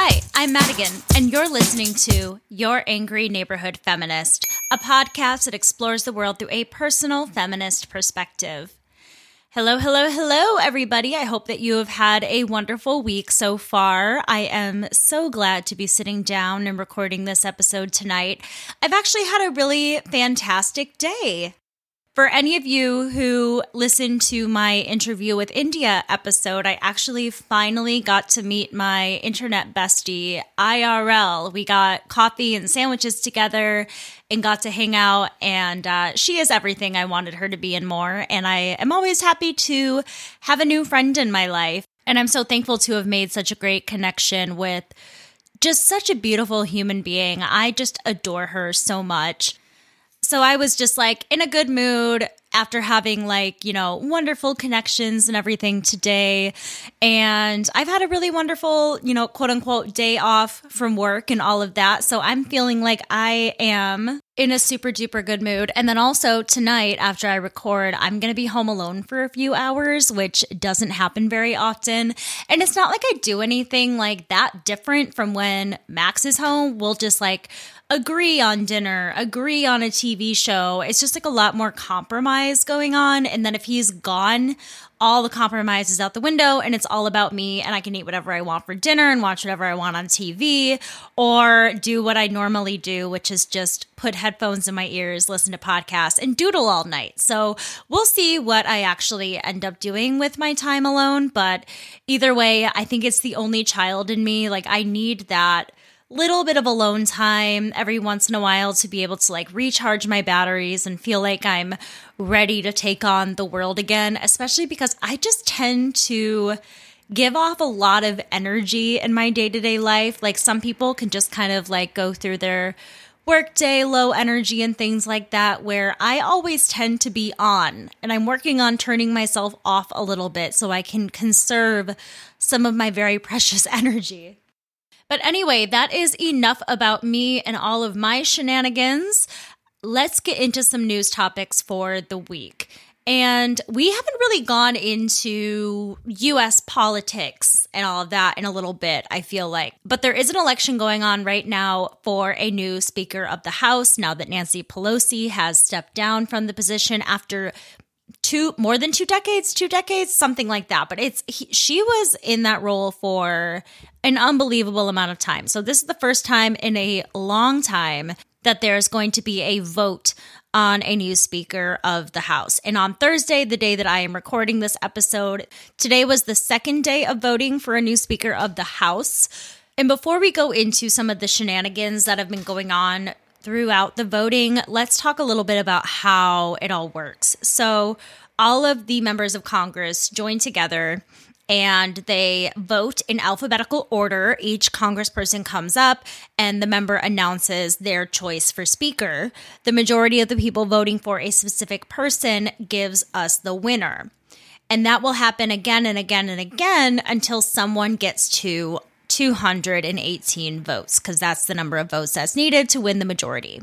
Hi, I'm Madigan, and you're listening to Your Angry Neighborhood Feminist, a podcast that explores the world through a personal feminist perspective. Hello, hello, hello, everybody. I hope that you have had a wonderful week so far. I am so glad to be sitting down and recording this episode tonight. I've actually had a really fantastic day. For any of you who listened to my interview with India episode, I actually finally got to meet my internet bestie IRL. We got coffee and sandwiches together and got to hang out, and uh, she is everything I wanted her to be and more. And I am always happy to have a new friend in my life. And I'm so thankful to have made such a great connection with just such a beautiful human being. I just adore her so much. So I was just like in a good mood after having like, you know, wonderful connections and everything today. And I've had a really wonderful, you know, quote unquote day off from work and all of that. So I'm feeling like I am in a super duper good mood. And then also tonight, after I record, I'm going to be home alone for a few hours, which doesn't happen very often. And it's not like I do anything like that different from when Max is home. We'll just like, agree on dinner, agree on a TV show. It's just like a lot more compromise going on. And then if he's gone, all the compromise is out the window and it's all about me and I can eat whatever I want for dinner and watch whatever I want on TV or do what I normally do, which is just put headphones in my ears, listen to podcasts and doodle all night. So we'll see what I actually end up doing with my time alone. But either way, I think it's the only child in me. Like I need that little bit of alone time every once in a while to be able to like recharge my batteries and feel like I'm ready to take on the world again, especially because I just tend to give off a lot of energy in my day to day life. Like some people can just kind of like go through their workday, low energy, and things like that, where I always tend to be on. And I'm working on turning myself off a little bit so I can conserve some of my very precious energy. But anyway, that is enough about me and all of my shenanigans. Let's get into some news topics for the week. And we haven't really gone into US politics and all of that in a little bit, I feel like. But there is an election going on right now for a new Speaker of the House now that Nancy Pelosi has stepped down from the position after two more than two decades two decades something like that. But it's he, she was in that role for an unbelievable amount of time. So this is the first time in a long time that there's going to be a vote on a new speaker of the house. And on thursday the day that i am recording this episode today was the second day of voting for a new speaker of the house. And before we go into some of the shenanigans that have been going on throughout the voting, let's talk a little bit about how it all works. So, all of the members of Congress join together and they vote in alphabetical order. Each congressperson comes up and the member announces their choice for speaker. The majority of the people voting for a specific person gives us the winner. And that will happen again and again and again until someone gets to 218 votes, because that's the number of votes that's needed to win the majority.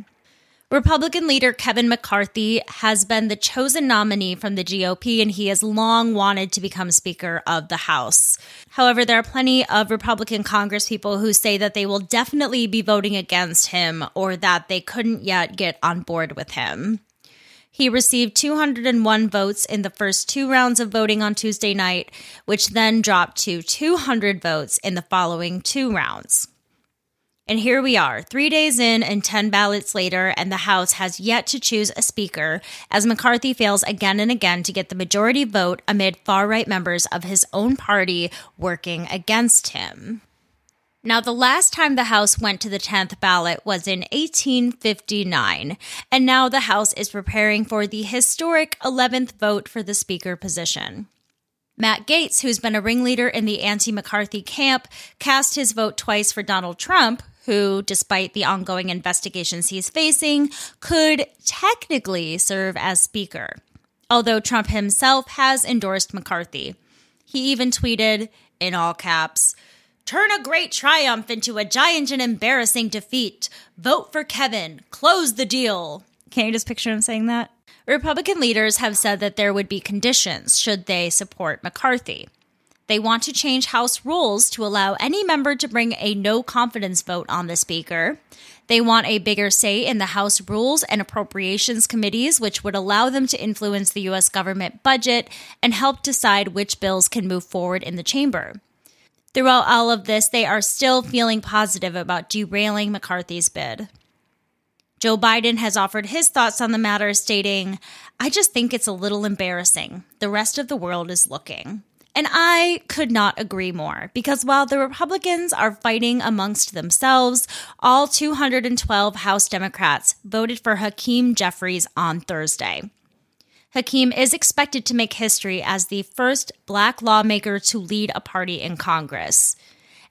Republican leader Kevin McCarthy has been the chosen nominee from the GOP, and he has long wanted to become Speaker of the House. However, there are plenty of Republican congresspeople who say that they will definitely be voting against him or that they couldn't yet get on board with him. He received 201 votes in the first two rounds of voting on Tuesday night, which then dropped to 200 votes in the following two rounds. And here we are, three days in and 10 ballots later, and the House has yet to choose a speaker as McCarthy fails again and again to get the majority vote amid far right members of his own party working against him. Now, the last time the House went to the 10th ballot was in 1859, and now the House is preparing for the historic 11th vote for the Speaker position. Matt Gaetz, who's been a ringleader in the anti McCarthy camp, cast his vote twice for Donald Trump, who, despite the ongoing investigations he's facing, could technically serve as Speaker. Although Trump himself has endorsed McCarthy. He even tweeted, in all caps, Turn a great triumph into a giant and embarrassing defeat. Vote for Kevin. Close the deal. Can you just picture him saying that? Republican leaders have said that there would be conditions should they support McCarthy. They want to change House rules to allow any member to bring a no confidence vote on the Speaker. They want a bigger say in the House Rules and Appropriations Committees, which would allow them to influence the U.S. government budget and help decide which bills can move forward in the chamber. Throughout all of this, they are still feeling positive about derailing McCarthy's bid. Joe Biden has offered his thoughts on the matter, stating, I just think it's a little embarrassing. The rest of the world is looking. And I could not agree more because while the Republicans are fighting amongst themselves, all 212 House Democrats voted for Hakeem Jeffries on Thursday. Hakeem is expected to make history as the first black lawmaker to lead a party in Congress.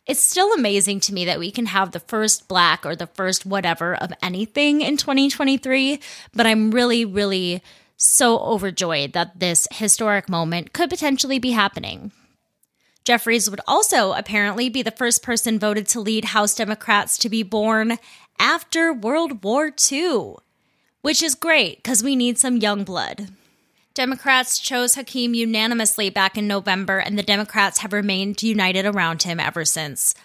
It's still amazing to me that we can have the first black or the first whatever of anything in 2023, but I'm really, really so overjoyed that this historic moment could potentially be happening. Jeffries would also apparently be the first person voted to lead House Democrats to be born after World War II, which is great because we need some young blood. Democrats chose Hakeem unanimously back in November, and the Democrats have remained united around him ever since.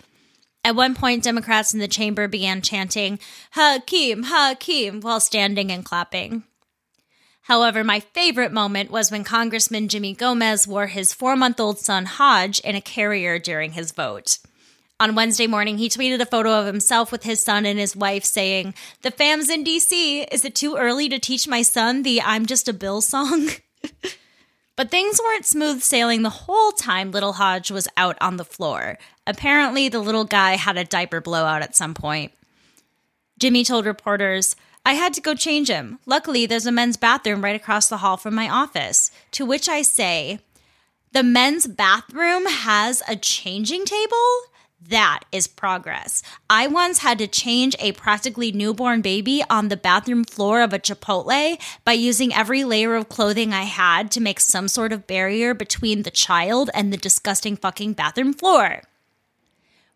At one point, Democrats in the chamber began chanting, Hakeem, Hakeem, while standing and clapping. However, my favorite moment was when Congressman Jimmy Gomez wore his four month old son Hodge in a carrier during his vote. On Wednesday morning, he tweeted a photo of himself with his son and his wife saying, The fam's in DC. Is it too early to teach my son the I'm Just a Bill song? but things weren't smooth sailing the whole time little Hodge was out on the floor. Apparently, the little guy had a diaper blowout at some point. Jimmy told reporters, I had to go change him. Luckily, there's a men's bathroom right across the hall from my office. To which I say, the men's bathroom has a changing table? That is progress. I once had to change a practically newborn baby on the bathroom floor of a Chipotle by using every layer of clothing I had to make some sort of barrier between the child and the disgusting fucking bathroom floor.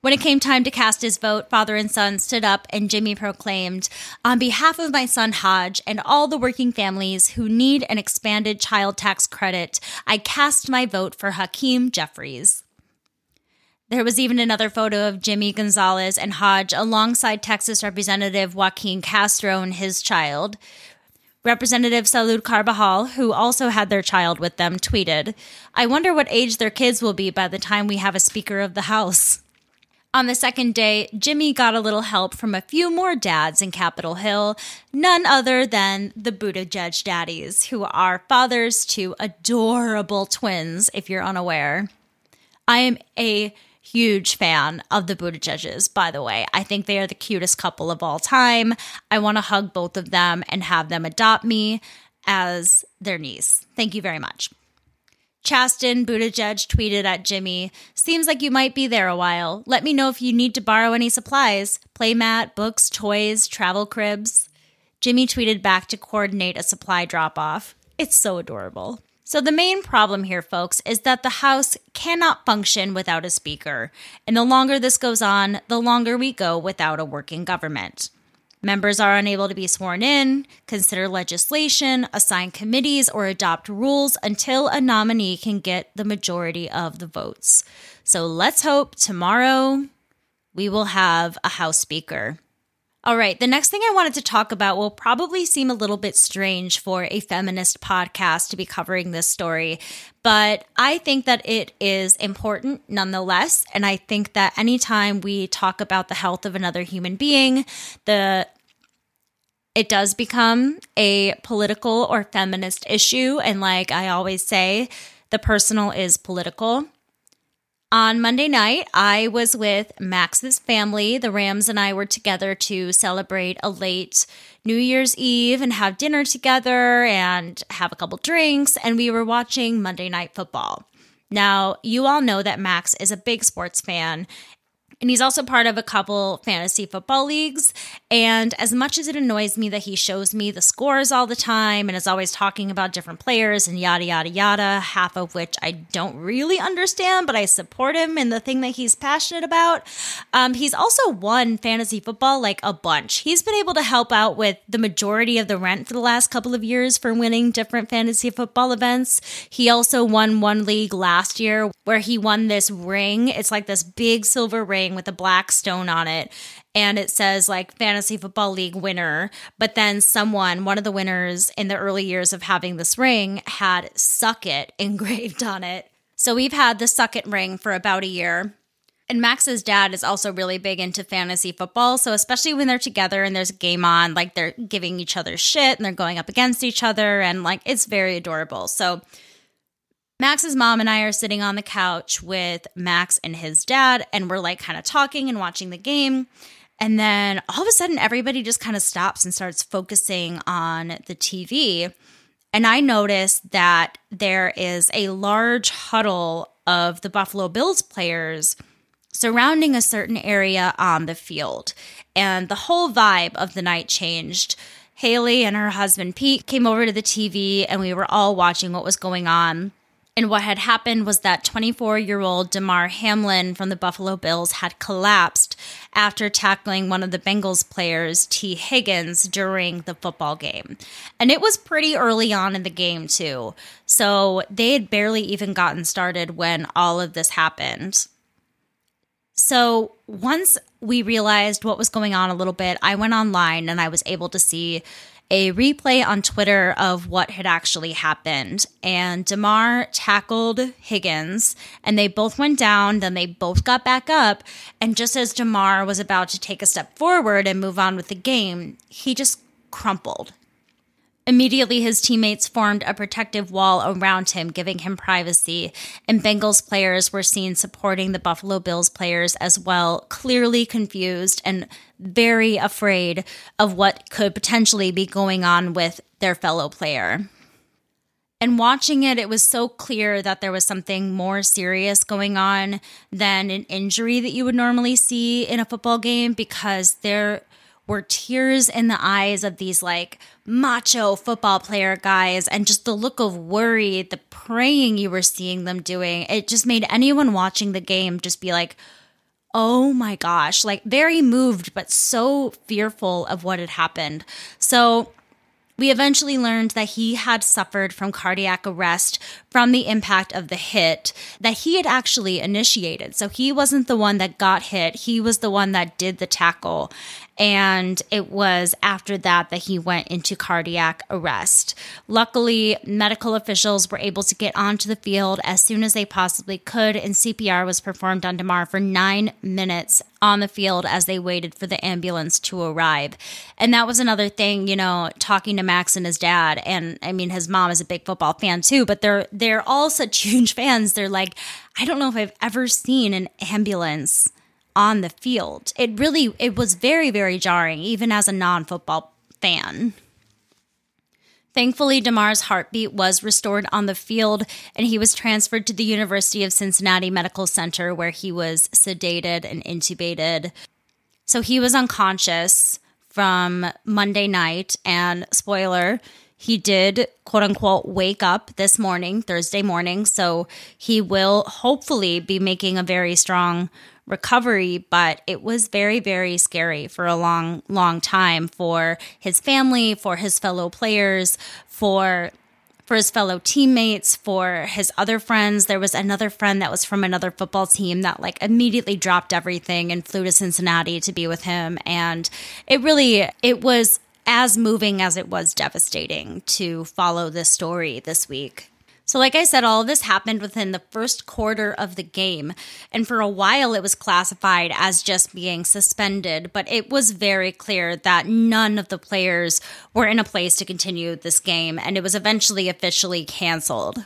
When it came time to cast his vote, father and son stood up and Jimmy proclaimed, On behalf of my son Hodge and all the working families who need an expanded child tax credit, I cast my vote for Hakeem Jeffries. There was even another photo of Jimmy Gonzalez and Hodge alongside Texas Representative Joaquin Castro and his child. Representative Salud Carbajal, who also had their child with them, tweeted, I wonder what age their kids will be by the time we have a Speaker of the House. On the second day, Jimmy got a little help from a few more dads in Capitol Hill, none other than the Buttigieg daddies, who are fathers to adorable twins, if you're unaware. I am a huge fan of the Buttigiegs, by the way. I think they are the cutest couple of all time. I want to hug both of them and have them adopt me as their niece. Thank you very much. Chasten Buttigieg tweeted at Jimmy, Seems like you might be there a while. Let me know if you need to borrow any supplies playmat, books, toys, travel cribs. Jimmy tweeted back to coordinate a supply drop off. It's so adorable. So, the main problem here, folks, is that the House cannot function without a speaker. And the longer this goes on, the longer we go without a working government. Members are unable to be sworn in, consider legislation, assign committees, or adopt rules until a nominee can get the majority of the votes. So let's hope tomorrow we will have a House Speaker. All right, the next thing I wanted to talk about will probably seem a little bit strange for a feminist podcast to be covering this story, but I think that it is important nonetheless. And I think that anytime we talk about the health of another human being, the it does become a political or feminist issue. And like I always say, the personal is political. On Monday night, I was with Max's family. The Rams and I were together to celebrate a late New Year's Eve and have dinner together and have a couple drinks. And we were watching Monday Night Football. Now, you all know that Max is a big sports fan and he's also part of a couple fantasy football leagues. And as much as it annoys me that he shows me the scores all the time and is always talking about different players and yada, yada, yada, half of which I don't really understand, but I support him in the thing that he's passionate about, um, he's also won fantasy football like a bunch. He's been able to help out with the majority of the rent for the last couple of years for winning different fantasy football events. He also won one league last year where he won this ring. It's like this big silver ring with a black stone on it and it says like fantasy football league winner but then someone one of the winners in the early years of having this ring had suck it engraved on it so we've had the suck it ring for about a year and Max's dad is also really big into fantasy football. So, especially when they're together and there's a game on, like they're giving each other shit and they're going up against each other. And like it's very adorable. So, Max's mom and I are sitting on the couch with Max and his dad, and we're like kind of talking and watching the game. And then all of a sudden, everybody just kind of stops and starts focusing on the TV. And I notice that there is a large huddle of the Buffalo Bills players surrounding a certain area on the field. And the whole vibe of the night changed. Haley and her husband Pete came over to the TV, and we were all watching what was going on. And what had happened was that 24 year old Damar Hamlin from the Buffalo Bills had collapsed after tackling one of the Bengals players, Tee Higgins, during the football game. And it was pretty early on in the game, too. So they had barely even gotten started when all of this happened. So once we realized what was going on a little bit, I went online and I was able to see a replay on Twitter of what had actually happened. And Damar tackled Higgins, and they both went down. Then they both got back up. And just as Damar was about to take a step forward and move on with the game, he just crumpled Immediately, his teammates formed a protective wall around him, giving him privacy, and Bengals players were seen supporting the Buffalo Bills players as well, clearly confused and very afraid of what could potentially be going on with their fellow player. And watching it, it was so clear that there was something more serious going on than an injury that you would normally see in a football game because there were tears in the eyes of these like macho football player guys and just the look of worry, the praying you were seeing them doing. It just made anyone watching the game just be like, oh my gosh, like very moved, but so fearful of what had happened. So we eventually learned that he had suffered from cardiac arrest from the impact of the hit that he had actually initiated. So he wasn't the one that got hit, he was the one that did the tackle. And it was after that that he went into cardiac arrest. Luckily, medical officials were able to get onto the field as soon as they possibly could, and CPR was performed on Damar for nine minutes on the field as they waited for the ambulance to arrive. And that was another thing, you know, talking to Max and his dad, and I mean his mom is a big football fan too, but they're they're all such huge fans. They're like, I don't know if I've ever seen an ambulance on the field. It really it was very very jarring even as a non-football fan. Thankfully, Damar's heartbeat was restored on the field, and he was transferred to the University of Cincinnati Medical Center where he was sedated and intubated. So he was unconscious from Monday night, and spoiler, he did quote unquote wake up this morning, Thursday morning. So he will hopefully be making a very strong recovery, but it was very, very scary for a long, long time for his family, for his fellow players, for for his fellow teammates, for his other friends. There was another friend that was from another football team that like immediately dropped everything and flew to Cincinnati to be with him. And it really, it was as moving as it was devastating to follow this story this week. So, like I said, all of this happened within the first quarter of the game. And for a while, it was classified as just being suspended. But it was very clear that none of the players were in a place to continue this game. And it was eventually officially canceled.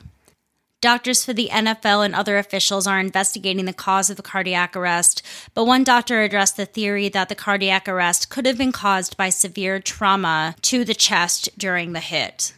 Doctors for the NFL and other officials are investigating the cause of the cardiac arrest, but one doctor addressed the theory that the cardiac arrest could have been caused by severe trauma to the chest during the hit.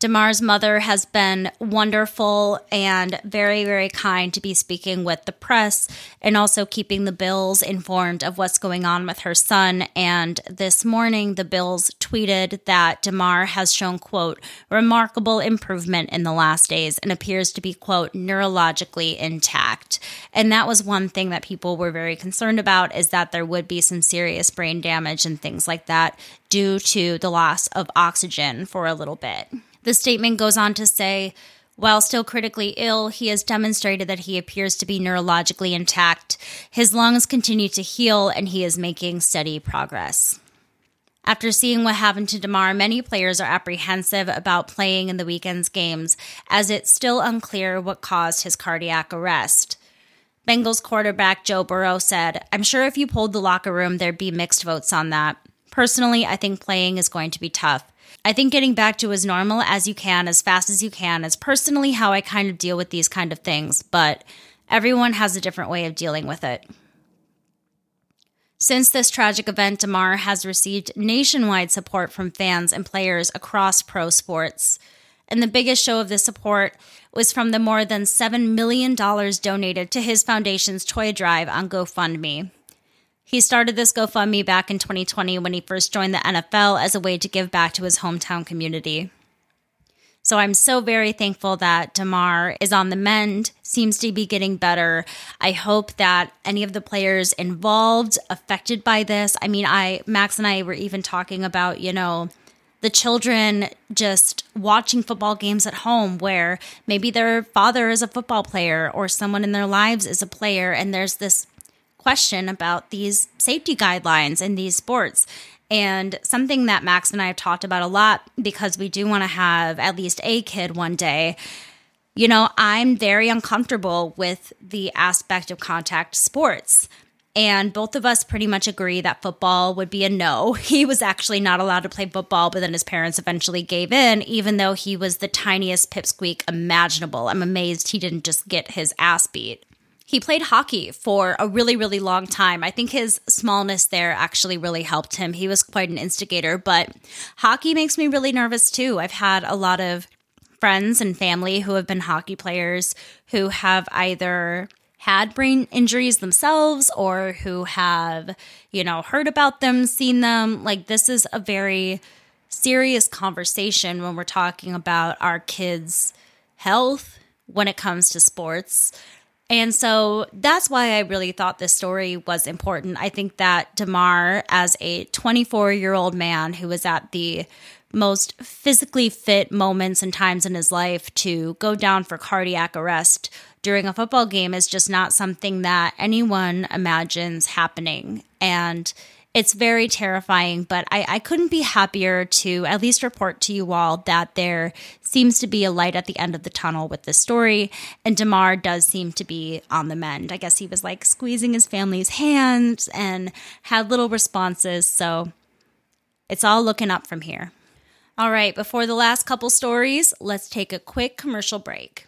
Damar's mother has been wonderful and very, very kind to be speaking with the press and also keeping the Bills informed of what's going on with her son. And this morning, the Bills tweeted that Damar has shown, quote, remarkable improvement in the last days and appears to be, quote, neurologically intact. And that was one thing that people were very concerned about is that there would be some serious brain damage and things like that due to the loss of oxygen for a little bit. The statement goes on to say, while still critically ill, he has demonstrated that he appears to be neurologically intact. His lungs continue to heal, and he is making steady progress. After seeing what happened to Damar, many players are apprehensive about playing in the weekend's games, as it's still unclear what caused his cardiac arrest. Bengals quarterback Joe Burrow said, I'm sure if you polled the locker room, there'd be mixed votes on that. Personally, I think playing is going to be tough. I think getting back to as normal as you can, as fast as you can, is personally how I kind of deal with these kind of things, but everyone has a different way of dealing with it. Since this tragic event, Damar has received nationwide support from fans and players across pro sports. And the biggest show of this support was from the more than $7 million donated to his foundation's toy drive on GoFundMe. He started this GoFundMe back in 2020 when he first joined the NFL as a way to give back to his hometown community. So I'm so very thankful that Damar is on the mend, seems to be getting better. I hope that any of the players involved, affected by this, I mean, I, Max and I were even talking about, you know, the children just watching football games at home where maybe their father is a football player or someone in their lives is a player and there's this question about these safety guidelines in these sports. And something that Max and I have talked about a lot because we do want to have at least a kid one day. You know, I'm very uncomfortable with the aspect of contact sports. And both of us pretty much agree that football would be a no. He was actually not allowed to play football, but then his parents eventually gave in, even though he was the tiniest pipsqueak imaginable. I'm amazed he didn't just get his ass beat. He played hockey for a really, really long time. I think his smallness there actually really helped him. He was quite an instigator, but hockey makes me really nervous too. I've had a lot of friends and family who have been hockey players who have either had brain injuries themselves or who have, you know, heard about them, seen them. Like, this is a very serious conversation when we're talking about our kids' health when it comes to sports. And so that's why I really thought this story was important. I think that Damar, as a 24 year old man who was at the most physically fit moments and times in his life to go down for cardiac arrest during a football game is just not something that anyone imagines happening. And it's very terrifying, but I, I couldn't be happier to at least report to you all that there seems to be a light at the end of the tunnel with this story. And Damar does seem to be on the mend. I guess he was like squeezing his family's hands and had little responses. So it's all looking up from here. All right, before the last couple stories, let's take a quick commercial break.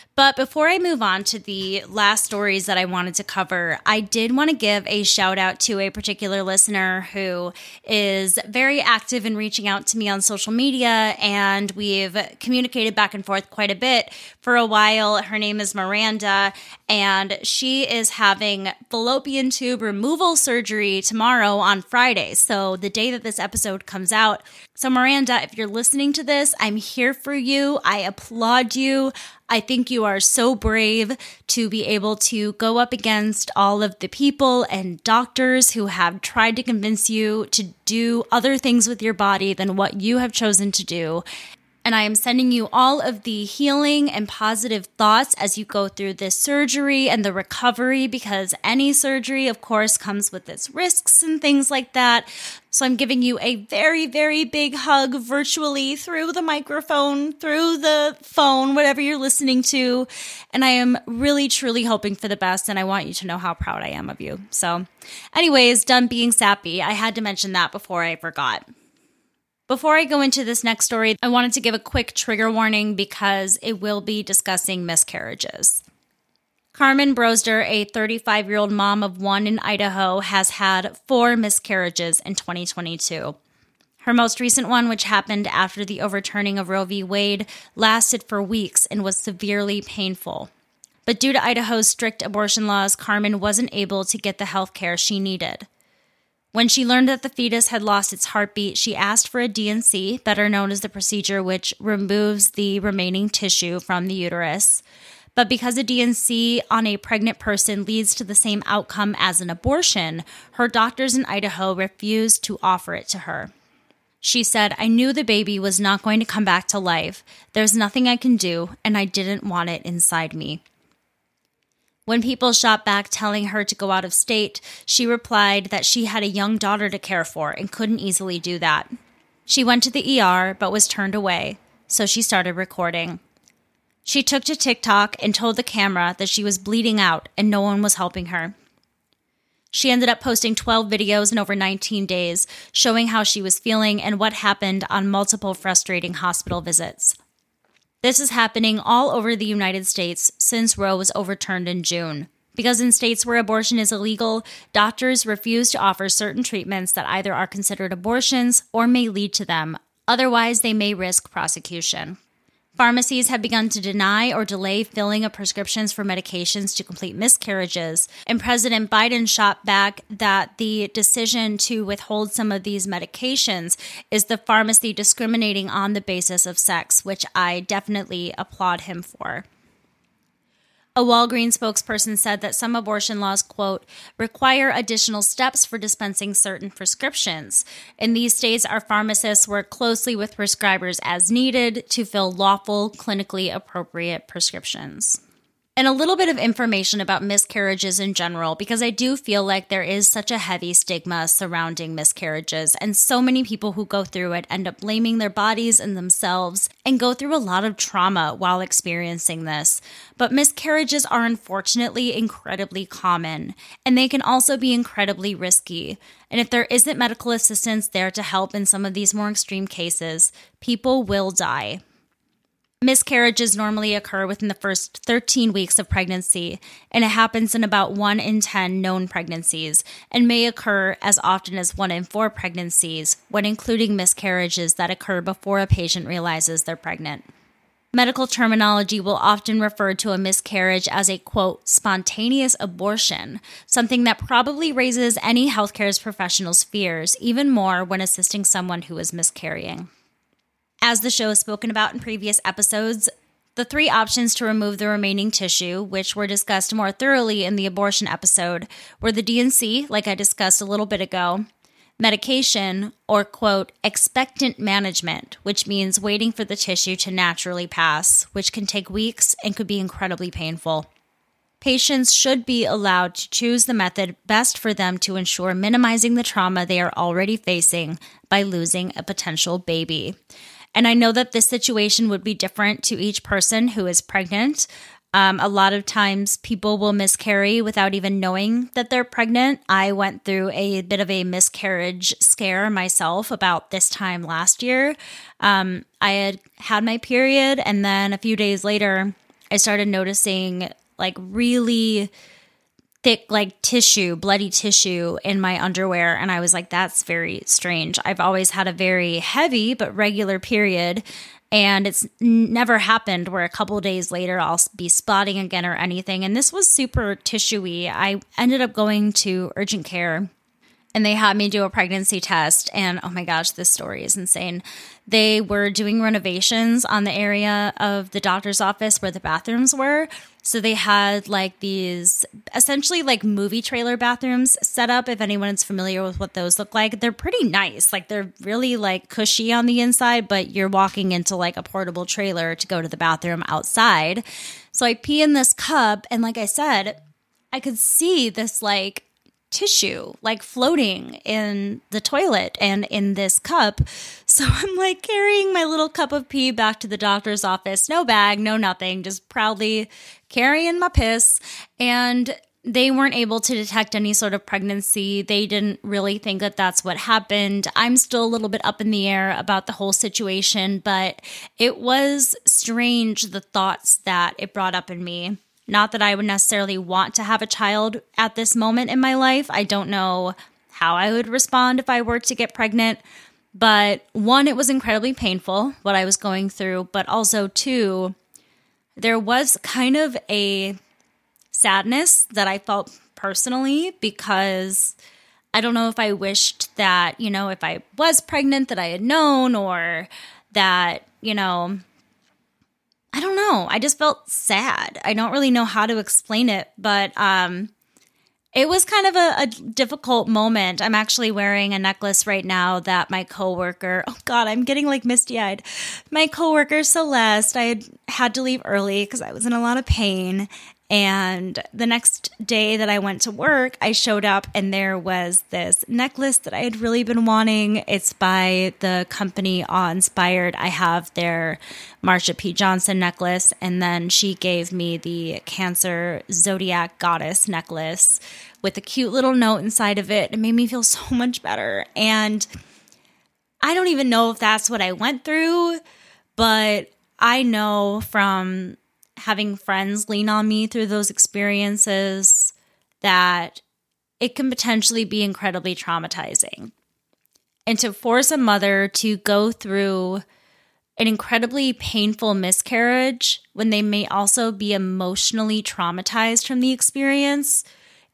But before I move on to the last stories that I wanted to cover, I did want to give a shout out to a particular listener who is very active in reaching out to me on social media, and we've communicated back and forth quite a bit for a while. Her name is Miranda, and she is having fallopian tube removal surgery tomorrow on Friday. So, the day that this episode comes out. So, Miranda, if you're listening to this, I'm here for you. I applaud you. I think you are so brave to be able to go up against all of the people and doctors who have tried to convince you to do other things with your body than what you have chosen to do. And I am sending you all of the healing and positive thoughts as you go through this surgery and the recovery because any surgery, of course, comes with its risks and things like that. So I'm giving you a very, very big hug virtually through the microphone, through the phone, whatever you're listening to. And I am really, truly hoping for the best. And I want you to know how proud I am of you. So, anyways, done being sappy. I had to mention that before I forgot. Before I go into this next story, I wanted to give a quick trigger warning because it will be discussing miscarriages. Carmen Broesder, a 35 year old mom of one in Idaho, has had four miscarriages in 2022. Her most recent one, which happened after the overturning of Roe v. Wade, lasted for weeks and was severely painful. But due to Idaho's strict abortion laws, Carmen wasn't able to get the health care she needed. When she learned that the fetus had lost its heartbeat, she asked for a D&C, better known as the procedure which removes the remaining tissue from the uterus. But because a D&C on a pregnant person leads to the same outcome as an abortion, her doctors in Idaho refused to offer it to her. She said, I knew the baby was not going to come back to life. There's nothing I can do, and I didn't want it inside me. When people shot back telling her to go out of state, she replied that she had a young daughter to care for and couldn't easily do that. She went to the ER but was turned away, so she started recording. She took to TikTok and told the camera that she was bleeding out and no one was helping her. She ended up posting 12 videos in over 19 days, showing how she was feeling and what happened on multiple frustrating hospital visits. This is happening all over the United States since Roe was overturned in June. Because in states where abortion is illegal, doctors refuse to offer certain treatments that either are considered abortions or may lead to them. Otherwise, they may risk prosecution. Pharmacies have begun to deny or delay filling of prescriptions for medications to complete miscarriages. And President Biden shot back that the decision to withhold some of these medications is the pharmacy discriminating on the basis of sex, which I definitely applaud him for. A Walgreens spokesperson said that some abortion laws, quote, require additional steps for dispensing certain prescriptions. In these states, our pharmacists work closely with prescribers as needed to fill lawful, clinically appropriate prescriptions. And a little bit of information about miscarriages in general, because I do feel like there is such a heavy stigma surrounding miscarriages, and so many people who go through it end up blaming their bodies and themselves and go through a lot of trauma while experiencing this. But miscarriages are unfortunately incredibly common, and they can also be incredibly risky. And if there isn't medical assistance there to help in some of these more extreme cases, people will die. Miscarriages normally occur within the first 13 weeks of pregnancy, and it happens in about 1 in 10 known pregnancies, and may occur as often as 1 in 4 pregnancies, when including miscarriages that occur before a patient realizes they're pregnant. Medical terminology will often refer to a miscarriage as a quote, spontaneous abortion, something that probably raises any healthcare professional's fears, even more when assisting someone who is miscarrying. As the show has spoken about in previous episodes, the three options to remove the remaining tissue, which were discussed more thoroughly in the abortion episode, were the D&C, like I discussed a little bit ago, medication, or quote, expectant management, which means waiting for the tissue to naturally pass, which can take weeks and could be incredibly painful. Patients should be allowed to choose the method best for them to ensure minimizing the trauma they are already facing by losing a potential baby. And I know that this situation would be different to each person who is pregnant. Um, a lot of times people will miscarry without even knowing that they're pregnant. I went through a bit of a miscarriage scare myself about this time last year. Um, I had had my period, and then a few days later, I started noticing like really thick like tissue, bloody tissue in my underwear and I was like that's very strange. I've always had a very heavy but regular period and it's never happened where a couple days later I'll be spotting again or anything and this was super tissuey. I ended up going to urgent care and they had me do a pregnancy test and oh my gosh this story is insane they were doing renovations on the area of the doctor's office where the bathrooms were so they had like these essentially like movie trailer bathrooms set up if anyone's familiar with what those look like. They're pretty nice. Like they're really like cushy on the inside but you're walking into like a portable trailer to go to the bathroom outside. So i pee in this cup and like i said i could see this like tissue like floating in the toilet and in this cup. So I'm like carrying my little cup of pee back to the doctor's office. No bag, no nothing, just proudly carrying my piss. And they weren't able to detect any sort of pregnancy. They didn't really think that that's what happened. I'm still a little bit up in the air about the whole situation, but it was strange the thoughts that it brought up in me. Not that I would necessarily want to have a child at this moment in my life. I don't know how I would respond if I were to get pregnant. But one, it was incredibly painful what I was going through. But also, two, there was kind of a sadness that I felt personally because I don't know if I wished that, you know, if I was pregnant that I had known or that, you know, I don't know. I just felt sad. I don't really know how to explain it, but um it was kind of a, a, difficult moment. I'm actually wearing a necklace right now that my coworker, oh God, I'm getting like misty eyed. My coworker Celeste, I had had to leave early because I was in a lot of pain. And the next day that I went to work, I showed up and there was this necklace that I had really been wanting. It's by the company Awe Inspired. I have their Marsha P. Johnson necklace. And then she gave me the Cancer Zodiac Goddess necklace with a cute little note inside of it. It made me feel so much better. And I don't even know if that's what I went through, but I know from having friends lean on me through those experiences that it can potentially be incredibly traumatizing. And to force a mother to go through an incredibly painful miscarriage when they may also be emotionally traumatized from the experience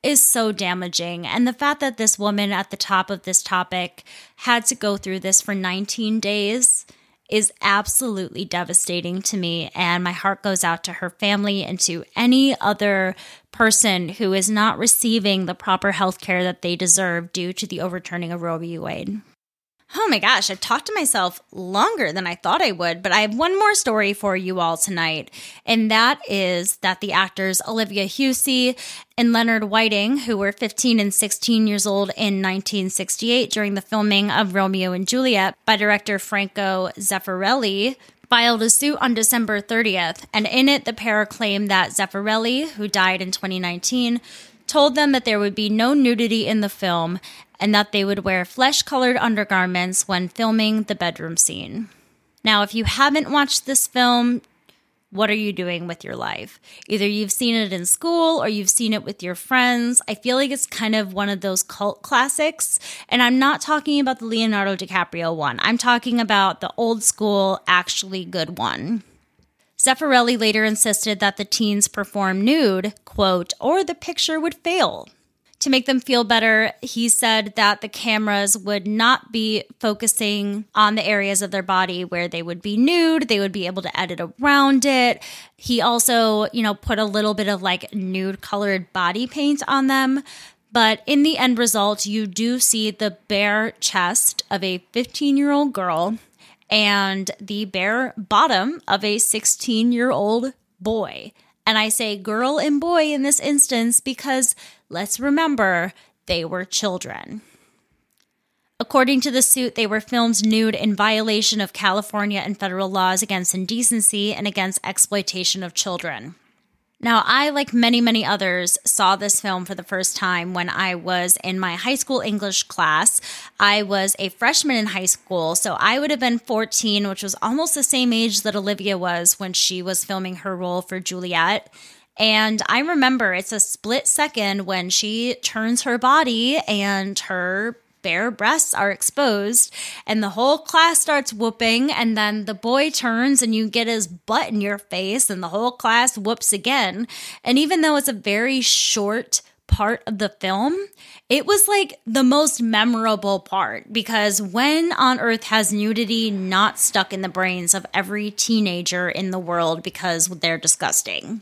is so damaging. And the fact that this woman at the top of this topic had to go through this for 19 days is absolutely devastating to me. And my heart goes out to her family and to any other person who is not receiving the proper health care that they deserve due to the overturning of Roe v. Wade. Oh my gosh, I've talked to myself longer than I thought I would, but I have one more story for you all tonight. And that is that the actors Olivia Hussey and Leonard Whiting, who were 15 and 16 years old in 1968 during the filming of Romeo and Juliet by director Franco Zeffirelli, filed a suit on December 30th. And in it, the pair claimed that Zeffirelli, who died in 2019, told them that there would be no nudity in the film and that they would wear flesh colored undergarments when filming the bedroom scene. Now, if you haven't watched this film, what are you doing with your life? Either you've seen it in school or you've seen it with your friends. I feel like it's kind of one of those cult classics. And I'm not talking about the Leonardo DiCaprio one, I'm talking about the old school, actually good one. Zeffirelli later insisted that the teens perform nude, quote, or the picture would fail. To make them feel better, he said that the cameras would not be focusing on the areas of their body where they would be nude. They would be able to edit around it. He also, you know, put a little bit of like nude colored body paint on them. But in the end result, you do see the bare chest of a 15 year old girl and the bare bottom of a 16 year old boy. And I say girl and boy in this instance because let's remember they were children. According to the suit, they were filmed nude in violation of California and federal laws against indecency and against exploitation of children. Now, I, like many, many others, saw this film for the first time when I was in my high school English class. I was a freshman in high school, so I would have been 14, which was almost the same age that Olivia was when she was filming her role for Juliet. And I remember it's a split second when she turns her body and her bare breasts are exposed and the whole class starts whooping and then the boy turns and you get his butt in your face and the whole class whoops again. And even though it's a very short part of the film it was like the most memorable part because when on earth has nudity not stuck in the brains of every teenager in the world because they're disgusting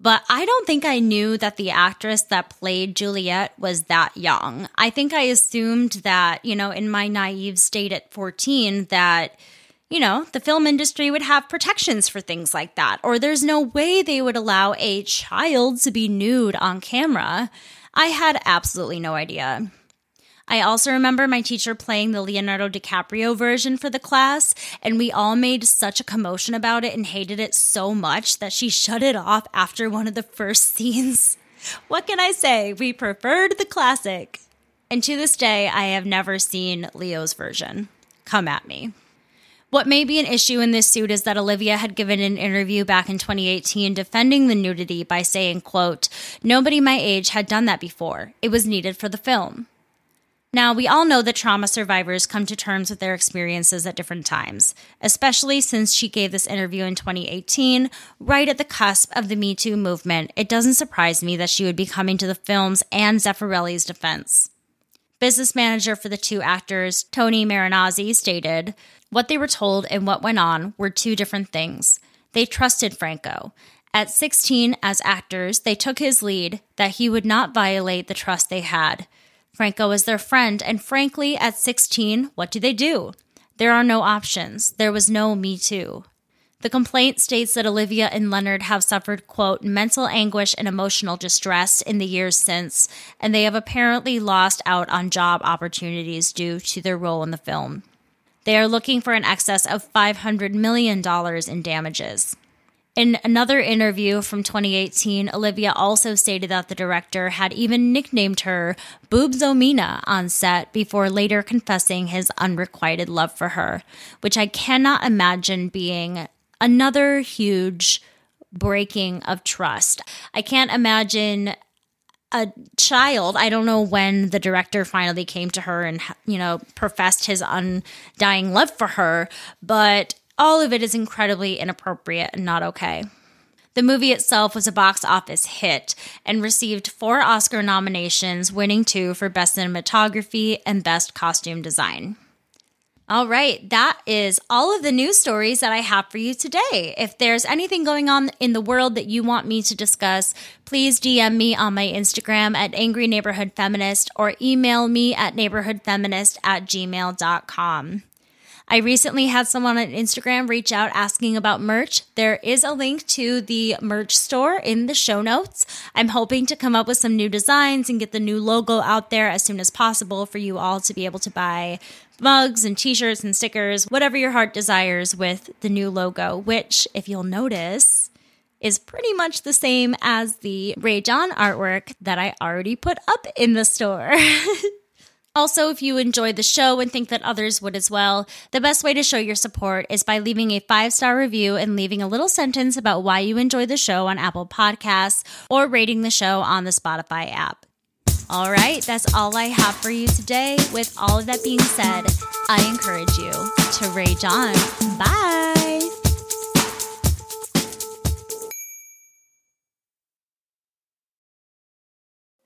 but I don't think I knew that the actress that played Juliet was that young. I think I assumed that, you know, in my naive state at 14, that, you know, the film industry would have protections for things like that, or there's no way they would allow a child to be nude on camera. I had absolutely no idea. I also remember my teacher playing the Leonardo DiCaprio version for the class, and we all made such a commotion about it and hated it so much that she shut it off after one of the first scenes. What can I say? We preferred the classic. And to this day, I have never seen Leo's version. Come at me. What may be an issue in this suit is that Olivia had given an interview back in 2018 defending the nudity by saying, quote, Nobody my age had done that before. It was needed for the film. Now, we all know that trauma survivors come to terms with their experiences at different times, especially since she gave this interview in 2018, right at the cusp of the Me Too movement. It doesn't surprise me that she would be coming to the film's and Zeffirelli's defense. Business manager for the two actors, Tony Marinozzi, stated, What they were told and what went on were two different things. They trusted Franco. At 16, as actors, they took his lead that he would not violate the trust they had. Franco is their friend, and frankly, at 16, what do they do? There are no options. There was no Me Too. The complaint states that Olivia and Leonard have suffered, quote, mental anguish and emotional distress in the years since, and they have apparently lost out on job opportunities due to their role in the film. They are looking for an excess of $500 million in damages. In another interview from 2018, Olivia also stated that the director had even nicknamed her Boobsomina on set before later confessing his unrequited love for her, which I cannot imagine being another huge breaking of trust. I can't imagine a child i don't know when the director finally came to her and you know professed his undying love for her but all of it is incredibly inappropriate and not okay. The movie itself was a box office hit and received four Oscar nominations, winning two for Best Cinematography and Best Costume Design. All right, that is all of the news stories that I have for you today. If there's anything going on in the world that you want me to discuss, please DM me on my Instagram at Angry Neighborhood Feminist or email me at neighborhoodfeminist at gmail.com. I recently had someone on Instagram reach out asking about merch. There is a link to the merch store in the show notes. I'm hoping to come up with some new designs and get the new logo out there as soon as possible for you all to be able to buy mugs and t shirts and stickers, whatever your heart desires with the new logo, which, if you'll notice, is pretty much the same as the Ray John artwork that I already put up in the store. Also, if you enjoyed the show and think that others would as well, the best way to show your support is by leaving a five star review and leaving a little sentence about why you enjoy the show on Apple Podcasts or rating the show on the Spotify app. All right, that's all I have for you today. With all of that being said, I encourage you to rage on. Bye.